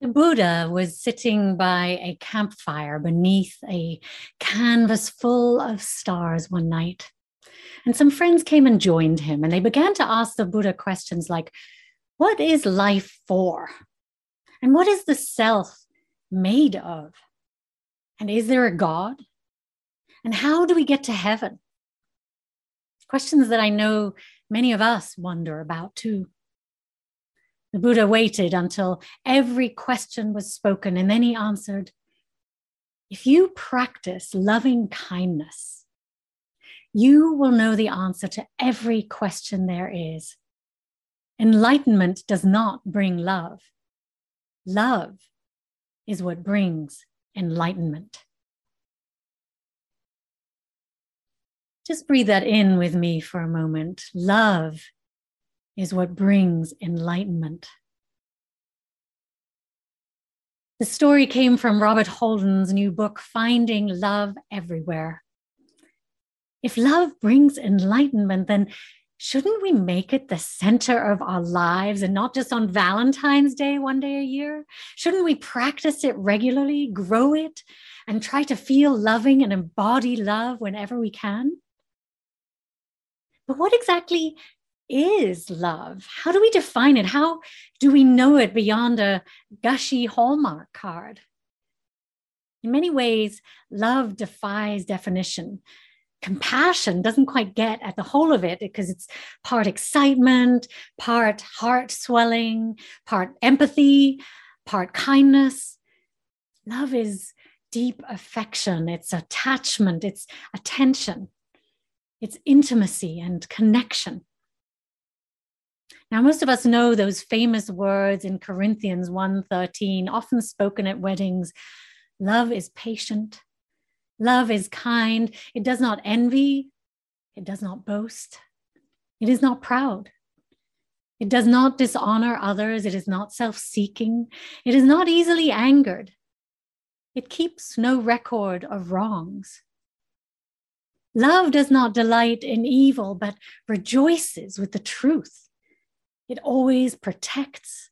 The Buddha was sitting by a campfire beneath a canvas full of stars one night. And some friends came and joined him, and they began to ask the Buddha questions like What is life for? And what is the self made of? And is there a God? And how do we get to heaven? Questions that I know many of us wonder about too. The Buddha waited until every question was spoken, and then he answered If you practice loving kindness, you will know the answer to every question there is. Enlightenment does not bring love, love is what brings enlightenment. Just breathe that in with me for a moment. Love is what brings enlightenment. The story came from Robert Holden's new book, Finding Love Everywhere. If love brings enlightenment, then shouldn't we make it the center of our lives and not just on Valentine's Day one day a year? Shouldn't we practice it regularly, grow it, and try to feel loving and embody love whenever we can? But what exactly is love? How do we define it? How do we know it beyond a gushy Hallmark card? In many ways, love defies definition. Compassion doesn't quite get at the whole of it because it's part excitement, part heart swelling, part empathy, part kindness. Love is deep affection, it's attachment, it's attention, it's intimacy and connection. Now, most of us know those famous words in Corinthians 1:13, often spoken at weddings. Love is patient. Love is kind. It does not envy. It does not boast. It is not proud. It does not dishonor others. It is not self seeking. It is not easily angered. It keeps no record of wrongs. Love does not delight in evil, but rejoices with the truth. It always protects,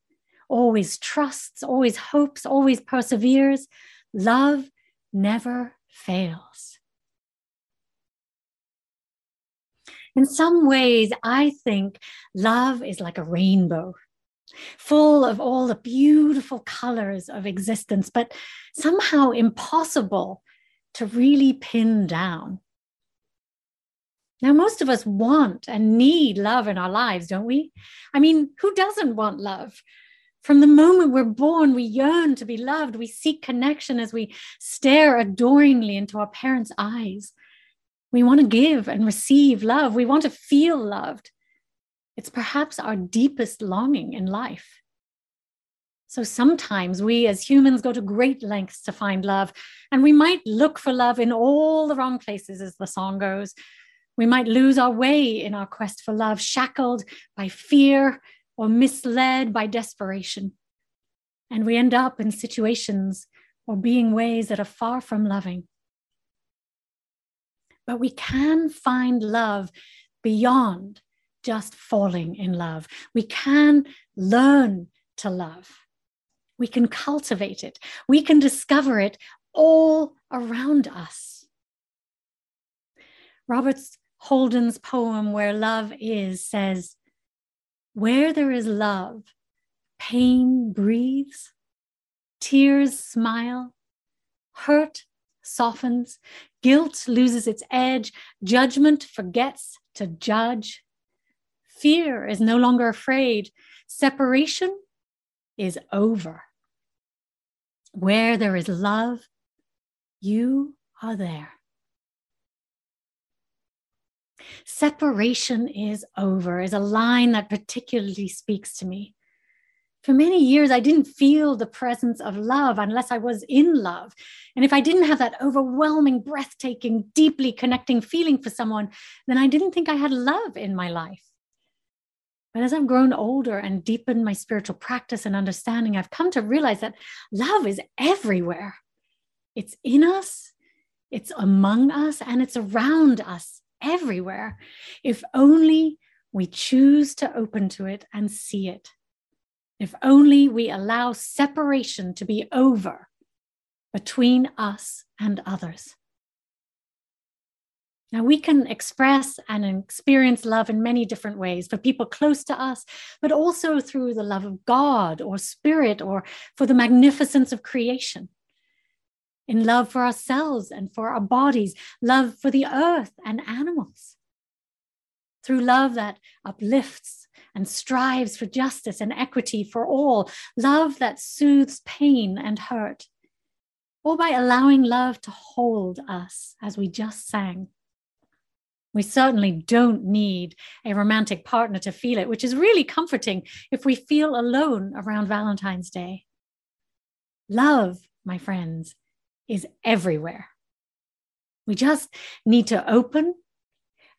always trusts, always hopes, always perseveres. Love never fails. In some ways, I think love is like a rainbow, full of all the beautiful colors of existence, but somehow impossible to really pin down. Now, most of us want and need love in our lives, don't we? I mean, who doesn't want love? From the moment we're born, we yearn to be loved. We seek connection as we stare adoringly into our parents' eyes. We want to give and receive love. We want to feel loved. It's perhaps our deepest longing in life. So sometimes we as humans go to great lengths to find love, and we might look for love in all the wrong places, as the song goes. We might lose our way in our quest for love, shackled by fear or misled by desperation. And we end up in situations or being ways that are far from loving. But we can find love beyond just falling in love. We can learn to love. We can cultivate it. We can discover it all around us. Robert's Holden's poem, Where Love Is, says, Where there is love, pain breathes, tears smile, hurt softens, guilt loses its edge, judgment forgets to judge. Fear is no longer afraid, separation is over. Where there is love, you are there. Separation is over is a line that particularly speaks to me. For many years, I didn't feel the presence of love unless I was in love. And if I didn't have that overwhelming, breathtaking, deeply connecting feeling for someone, then I didn't think I had love in my life. But as I've grown older and deepened my spiritual practice and understanding, I've come to realize that love is everywhere. It's in us, it's among us, and it's around us everywhere if only we choose to open to it and see it. if only we allow separation to be over between us and others. Now, we can express and experience love in many different ways for people close to us, but also through the love of God or spirit or for the magnificence of creation. In love for ourselves and for our bodies, love for the earth and animals. Through love that uplifts and strives for justice and equity for all, love that soothes pain and hurt, or by allowing love to hold us as we just sang. We certainly don't need a romantic partner to feel it, which is really comforting if we feel alone around Valentine's Day. Love, my friends, is everywhere. We just need to open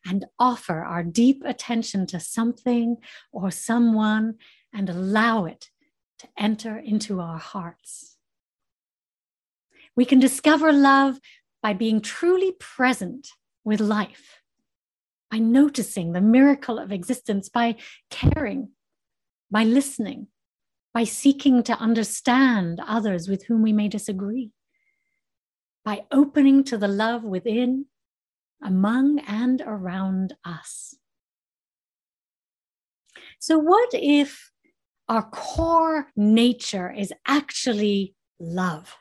and offer our deep attention to something or someone and allow it to enter into our hearts. We can discover love by being truly present with life by noticing the miracle of existence, by caring, by listening, by seeking to understand others with whom we may disagree, by opening to the love within, among, and around us. So, what if our core nature is actually love?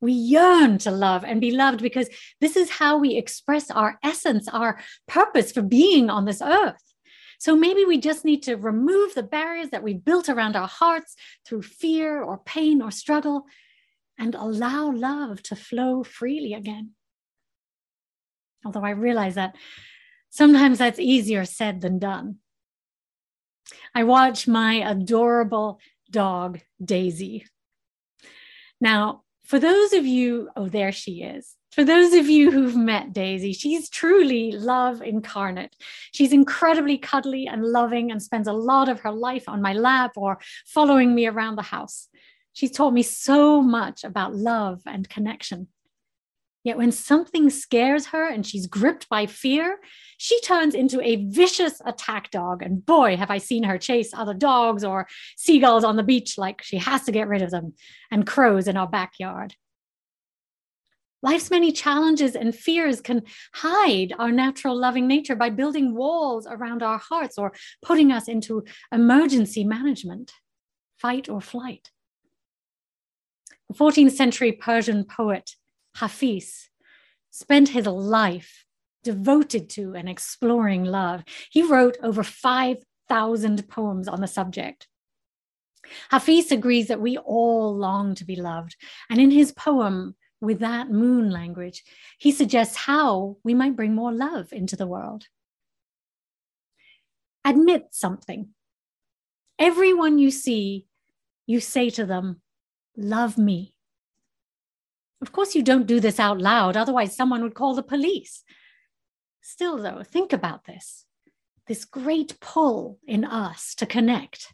We yearn to love and be loved because this is how we express our essence, our purpose for being on this earth. So maybe we just need to remove the barriers that we built around our hearts through fear or pain or struggle and allow love to flow freely again. Although I realize that sometimes that's easier said than done. I watch my adorable dog, Daisy. Now, for those of you, oh, there she is. For those of you who've met Daisy, she's truly love incarnate. She's incredibly cuddly and loving and spends a lot of her life on my lap or following me around the house. She's taught me so much about love and connection. Yet when something scares her and she's gripped by fear, she turns into a vicious attack dog. And boy, have I seen her chase other dogs or seagulls on the beach like she has to get rid of them, and crows in our backyard. Life's many challenges and fears can hide our natural loving nature by building walls around our hearts or putting us into emergency management, fight or flight. The 14th century Persian poet Hafiz spent his life devoted to and exploring love. He wrote over 5,000 poems on the subject. Hafiz agrees that we all long to be loved. And in his poem, with that moon language, he suggests how we might bring more love into the world. Admit something. Everyone you see, you say to them, Love me. Of course, you don't do this out loud, otherwise, someone would call the police. Still, though, think about this this great pull in us to connect.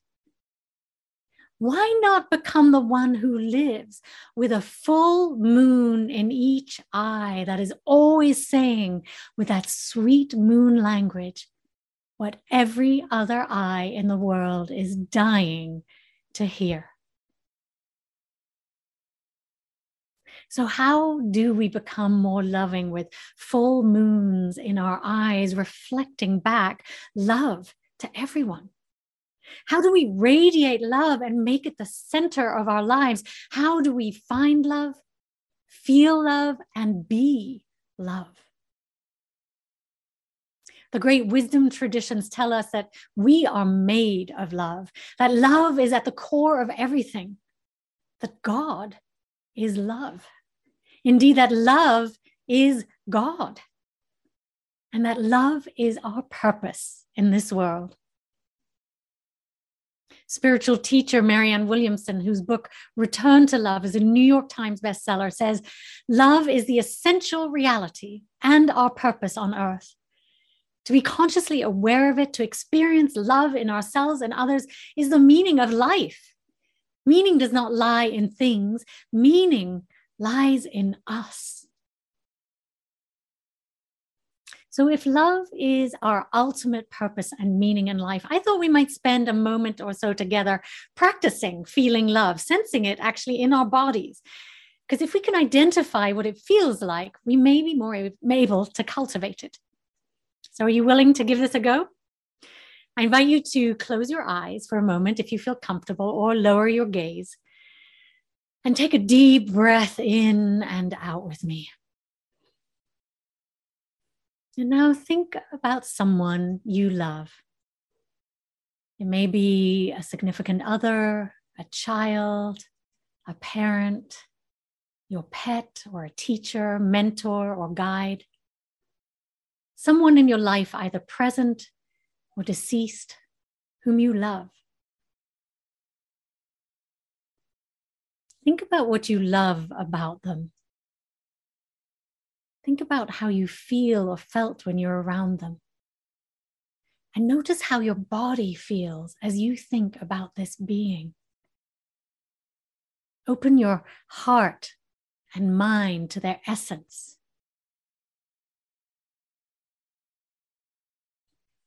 Why not become the one who lives with a full moon in each eye that is always saying, with that sweet moon language, what every other eye in the world is dying to hear? So, how do we become more loving with full moons in our eyes, reflecting back love to everyone? How do we radiate love and make it the center of our lives? How do we find love, feel love, and be love? The great wisdom traditions tell us that we are made of love, that love is at the core of everything, that God is love. Indeed, that love is God. And that love is our purpose in this world. Spiritual teacher Marianne Williamson, whose book Return to Love is a New York Times bestseller, says love is the essential reality and our purpose on earth. To be consciously aware of it, to experience love in ourselves and others, is the meaning of life. Meaning does not lie in things, meaning lies in us. So, if love is our ultimate purpose and meaning in life, I thought we might spend a moment or so together practicing feeling love, sensing it actually in our bodies. Because if we can identify what it feels like, we may be more able to cultivate it. So, are you willing to give this a go? I invite you to close your eyes for a moment if you feel comfortable or lower your gaze and take a deep breath in and out with me. And now think about someone you love. It may be a significant other, a child, a parent, your pet or a teacher, mentor, or guide. Someone in your life, either present or deceased, whom you love. Think about what you love about them. Think about how you feel or felt when you're around them. And notice how your body feels as you think about this being. Open your heart and mind to their essence.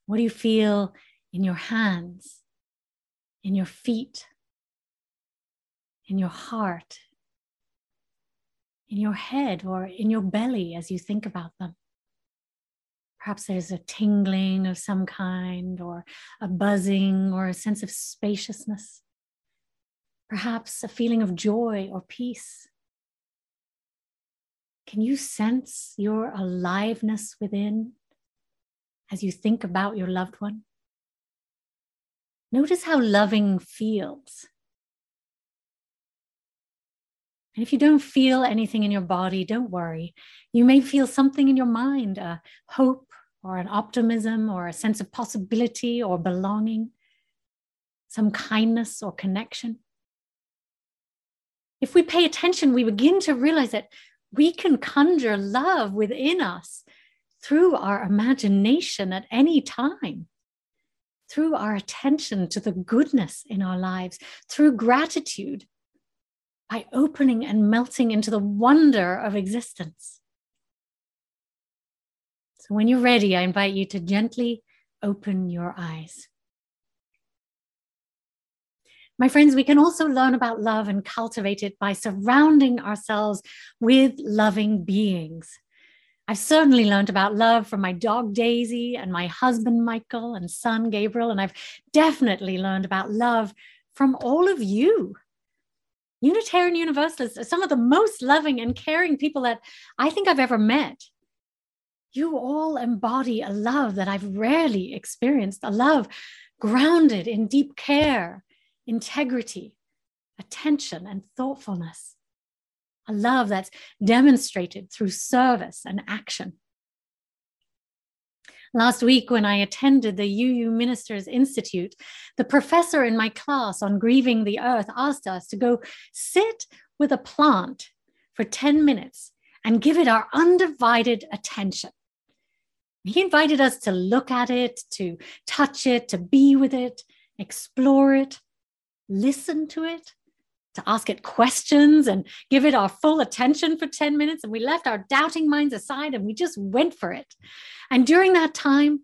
What do you feel in your hands, in your feet, in your heart, in your head, or in your belly as you think about them? Perhaps there's a tingling of some kind, or a buzzing, or a sense of spaciousness. Perhaps a feeling of joy or peace. Can you sense your aliveness within as you think about your loved one? Notice how loving feels. And if you don't feel anything in your body, don't worry. You may feel something in your mind a hope or an optimism or a sense of possibility or belonging, some kindness or connection. If we pay attention, we begin to realize that we can conjure love within us through our imagination at any time, through our attention to the goodness in our lives, through gratitude, by opening and melting into the wonder of existence. So, when you're ready, I invite you to gently open your eyes. My friends, we can also learn about love and cultivate it by surrounding ourselves with loving beings. I've certainly learned about love from my dog Daisy and my husband Michael and son Gabriel. And I've definitely learned about love from all of you. Unitarian Universalists are some of the most loving and caring people that I think I've ever met. You all embody a love that I've rarely experienced, a love grounded in deep care, integrity, attention, and thoughtfulness a love that's demonstrated through service and action. Last week, when I attended the UU Ministers Institute, the professor in my class on grieving the earth asked us to go sit with a plant for 10 minutes and give it our undivided attention. He invited us to look at it, to touch it, to be with it, explore it, listen to it, to ask it questions and give it our full attention for 10 minutes. And we left our doubting minds aside and we just went for it. And during that time,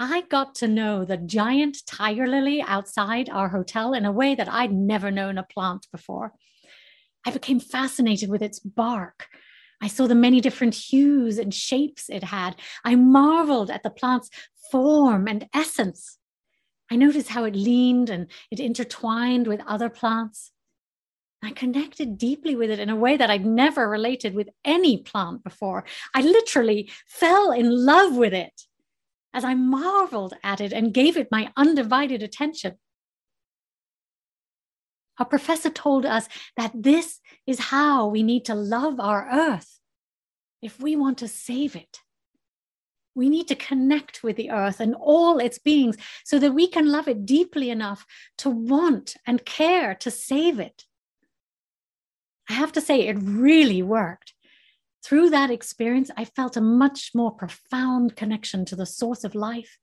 I got to know the giant tiger lily outside our hotel in a way that I'd never known a plant before. I became fascinated with its bark. I saw the many different hues and shapes it had. I marveled at the plant's form and essence. I noticed how it leaned and it intertwined with other plants. I connected deeply with it in a way that I'd never related with any plant before. I literally fell in love with it as I marveled at it and gave it my undivided attention. Our professor told us that this is how we need to love our earth if we want to save it. We need to connect with the earth and all its beings so that we can love it deeply enough to want and care to save it. I have to say, it really worked. Through that experience, I felt a much more profound connection to the source of life,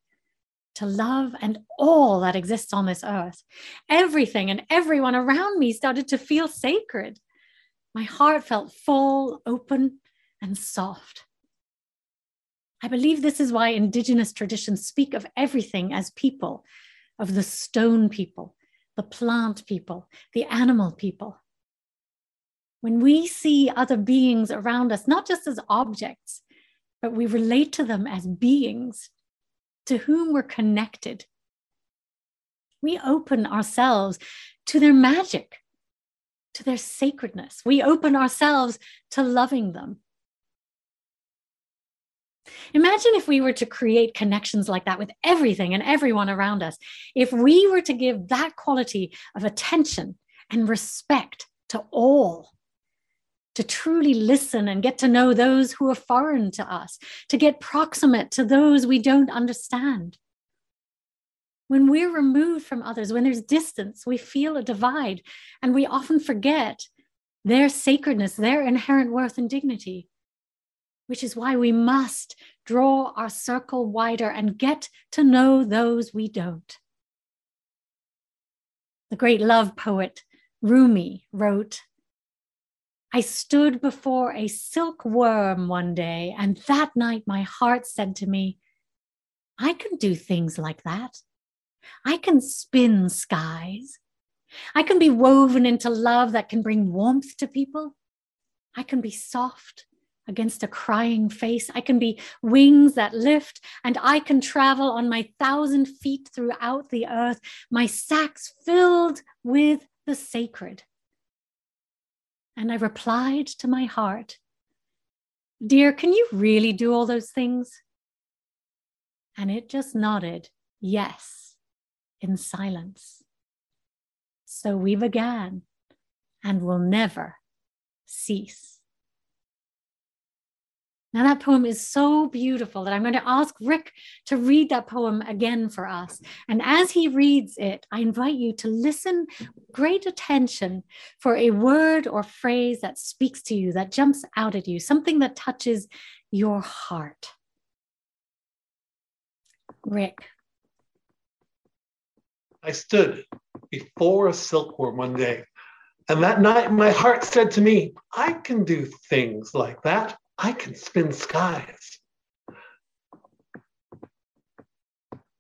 to love, and all that exists on this earth. Everything and everyone around me started to feel sacred. My heart felt full, open, and soft. I believe this is why indigenous traditions speak of everything as people, of the stone people, the plant people, the animal people. When we see other beings around us, not just as objects, but we relate to them as beings to whom we're connected, we open ourselves to their magic, to their sacredness. We open ourselves to loving them. Imagine if we were to create connections like that with everything and everyone around us. If we were to give that quality of attention and respect to all, to truly listen and get to know those who are foreign to us, to get proximate to those we don't understand. When we're removed from others, when there's distance, we feel a divide and we often forget their sacredness, their inherent worth and dignity, which is why we must draw our circle wider and get to know those we don't. The great love poet Rumi wrote, I stood before a silkworm one day, and that night my heart said to me, I can do things like that. I can spin skies. I can be woven into love that can bring warmth to people. I can be soft against a crying face. I can be wings that lift, and I can travel on my thousand feet throughout the earth, my sacks filled with the sacred. And I replied to my heart, Dear, can you really do all those things? And it just nodded, Yes, in silence. So we began and will never cease. Now, that poem is so beautiful that I'm going to ask Rick to read that poem again for us. And as he reads it, I invite you to listen great attention for a word or phrase that speaks to you, that jumps out at you, something that touches your heart. Rick. I stood before a silkworm one day, and that night my heart said to me, I can do things like that. I can spin skies.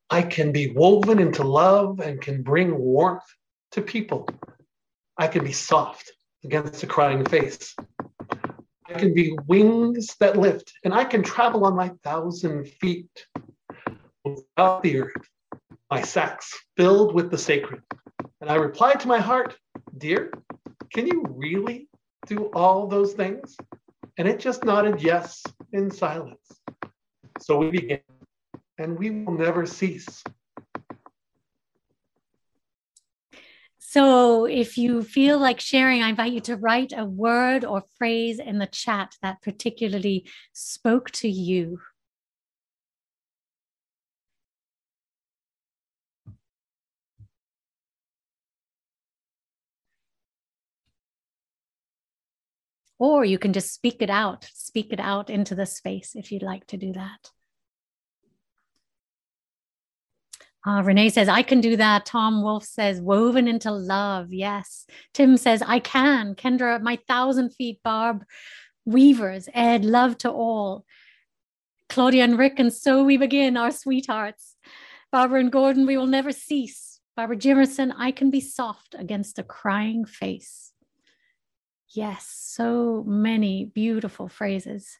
I can be woven into love and can bring warmth to people. I can be soft against a crying face. I can be wings that lift, and I can travel on my thousand feet without the earth, my sacks filled with the sacred. And I replied to my heart, Dear, can you really do all those things? And it just nodded yes in silence. So we began, and we will never cease. So, if you feel like sharing, I invite you to write a word or phrase in the chat that particularly spoke to you. Or you can just speak it out, speak it out into the space if you'd like to do that. Uh, Renee says, I can do that. Tom Wolf says, woven into love. Yes. Tim says, I can. Kendra, my thousand feet. Barb, weavers. Ed, love to all. Claudia and Rick, and so we begin, our sweethearts. Barbara and Gordon, we will never cease. Barbara Jimerson, I can be soft against a crying face. Yes, so many beautiful phrases.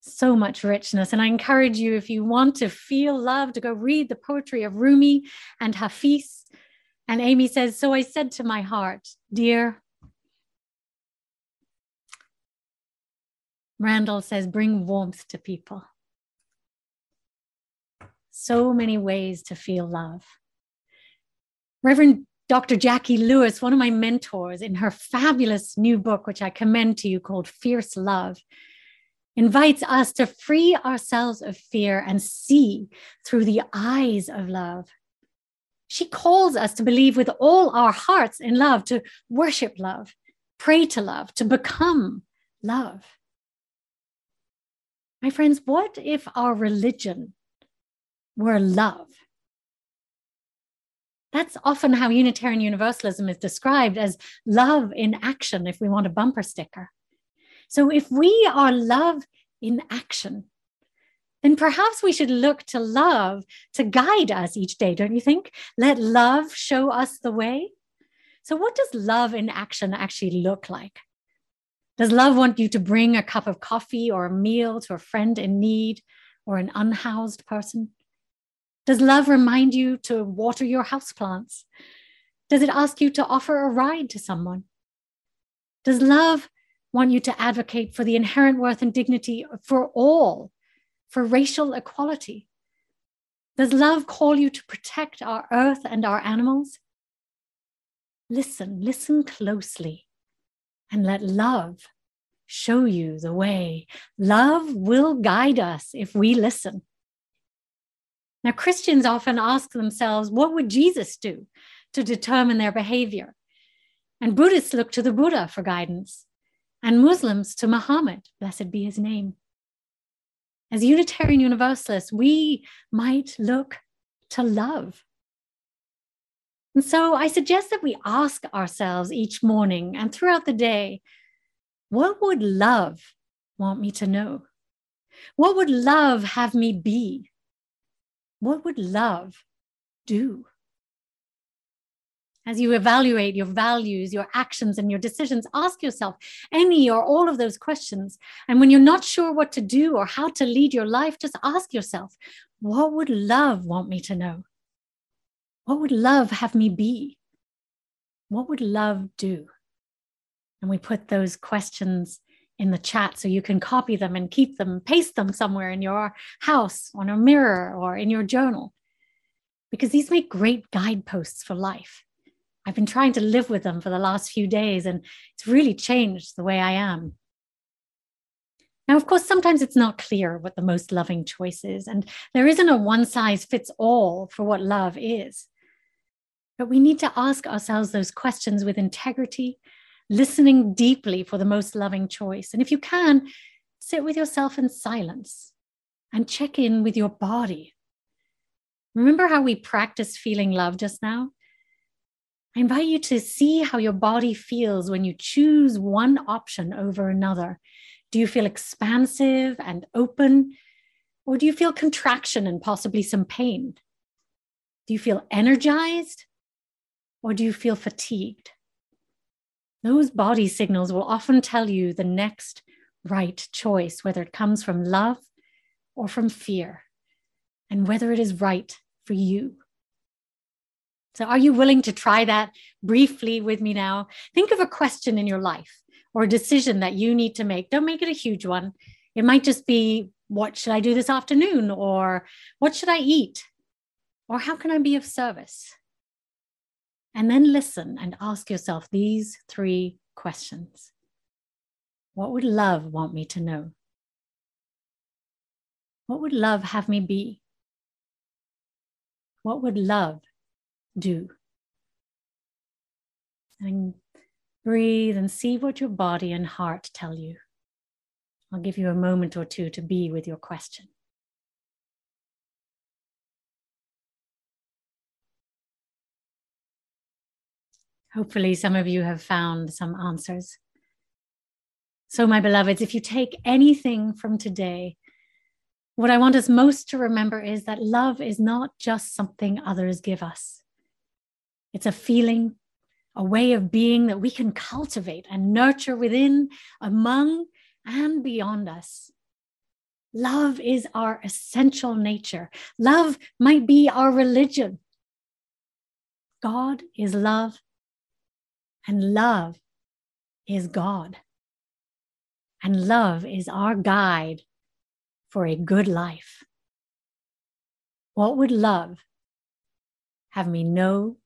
So much richness. And I encourage you, if you want to feel love, to go read the poetry of Rumi and Hafiz. And Amy says, So I said to my heart, Dear, Randall says, bring warmth to people. So many ways to feel love. Reverend Dr. Jacqui Lewis, one of my mentors, in her fabulous new book, which I commend to you called Fierce Love, invites us to free ourselves of fear and see through the eyes of love. She calls us to believe with all our hearts in love, to worship love, pray to love, to become love. My friends, what if our religion were love? That's often how Unitarian Universalism is described as love in action, if we want a bumper sticker. So if we are love in action, then perhaps we should look to love to guide us each day, don't you think? Let love show us the way. So, what does love in action actually look like? Does love want you to bring a cup of coffee or a meal to a friend in need or an unhoused person? Does love remind you to water your houseplants? Does it ask you to offer a ride to someone? Does love want you to advocate for the inherent worth and dignity for all, for racial equality? Does love call you to protect our earth and our animals? Listen, listen closely, and let love show you the way. Love will guide us if we listen. Now, Christians often ask themselves, what would Jesus do to determine their behavior? And Buddhists look to the Buddha for guidance, and Muslims to Muhammad, blessed be his name. As Unitarian Universalists, we might look to love. And so I suggest that we ask ourselves each morning and throughout the day what would love want me to know? What would love have me be? What would love do? As you evaluate your values, your actions, and your decisions, ask yourself any or all of those questions. And when you're not sure what to do or how to lead your life, just ask yourself, what would love want me to know? What would love have me be? What would love do? And we put those questions in the chat so you can copy them and keep them, paste them somewhere in your house, on a mirror, or in your journal, because these make great guideposts for life. I've been trying to live with them for the last few days, and it's really changed the way I am. Now, of course, sometimes it's not clear what the most loving choice is, and there isn't a one size fits all for what love is. But we need to ask ourselves those questions with integrity, listening deeply for the most loving choice. And if you can, sit with yourself in silence and check in with your body. Remember how we practiced feeling love just now? I invite you to see how your body feels when you choose one option over another. Do you feel expansive and open? Or do you feel contraction and possibly some pain? Do you feel energized? Or do you feel fatigued? Those body signals will often tell you the next right choice, whether it comes from love or from fear, and whether it is right for you. So, are you willing to try that briefly with me now? Think of a question in your life or a decision that you need to make. Don't make it a huge one. It might just be, What should I do this afternoon? Or what should I eat? Or how can I be of service? And then listen and ask yourself these three questions What would love want me to know? What would love have me be? What would love do. And breathe and see what your body and heart tell you. I'll give you a moment or two to be with your question. Hopefully, some of you have found some answers. So, my beloveds, if you take anything from today, what I want us most to remember is that love is not just something others give us. It's a feeling, a way of being that we can cultivate and nurture within, among, and beyond us. Love is our essential nature. Love might be our religion. God is love, and love is God. And love is our guide for a good life. What would love have me know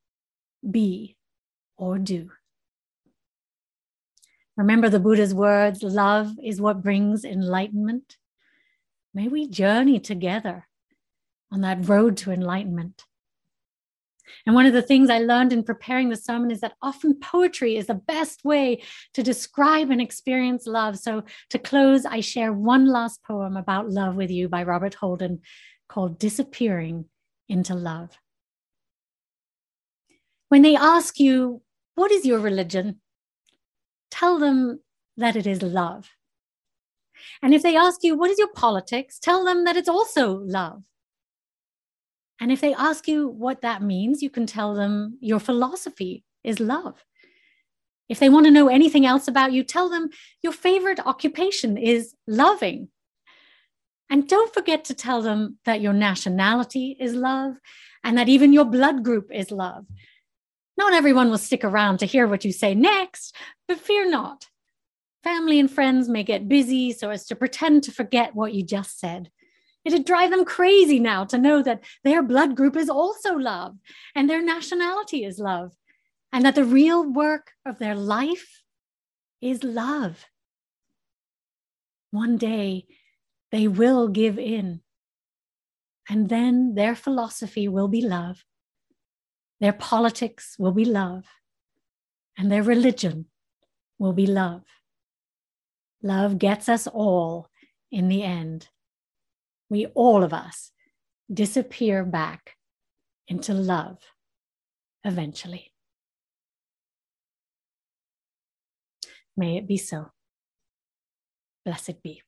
be, or do. Remember the Buddha's words love is what brings enlightenment. May we journey together on that road to enlightenment. And one of the things I learned in preparing the sermon is that often poetry is the best way to describe and experience love. So, to close, I share one last poem about love with you by Robert Holden called Disappearing into Love. When they ask you, What is your religion? tell them that it is love. And if they ask you, what is your politics? Tell them that it's also love. And if they ask you what that means, you can tell them your philosophy is love. If they want to know anything else about you, tell them your favorite occupation is loving. And don't forget to tell them that your nationality is love and that even your blood group is love. Not everyone will stick around to hear what you say next, but fear not. Family and friends may get busy so as to pretend to forget what you just said. It'd drive them crazy now to know that their blood group is also love and their nationality is love and that the real work of their life is love. One day they will give in, and then their philosophy will be love, their politics will be love, and their religion will be love. Love gets us all in the end. We, all of us, disappear back into love eventually. May it be so. Blessed be.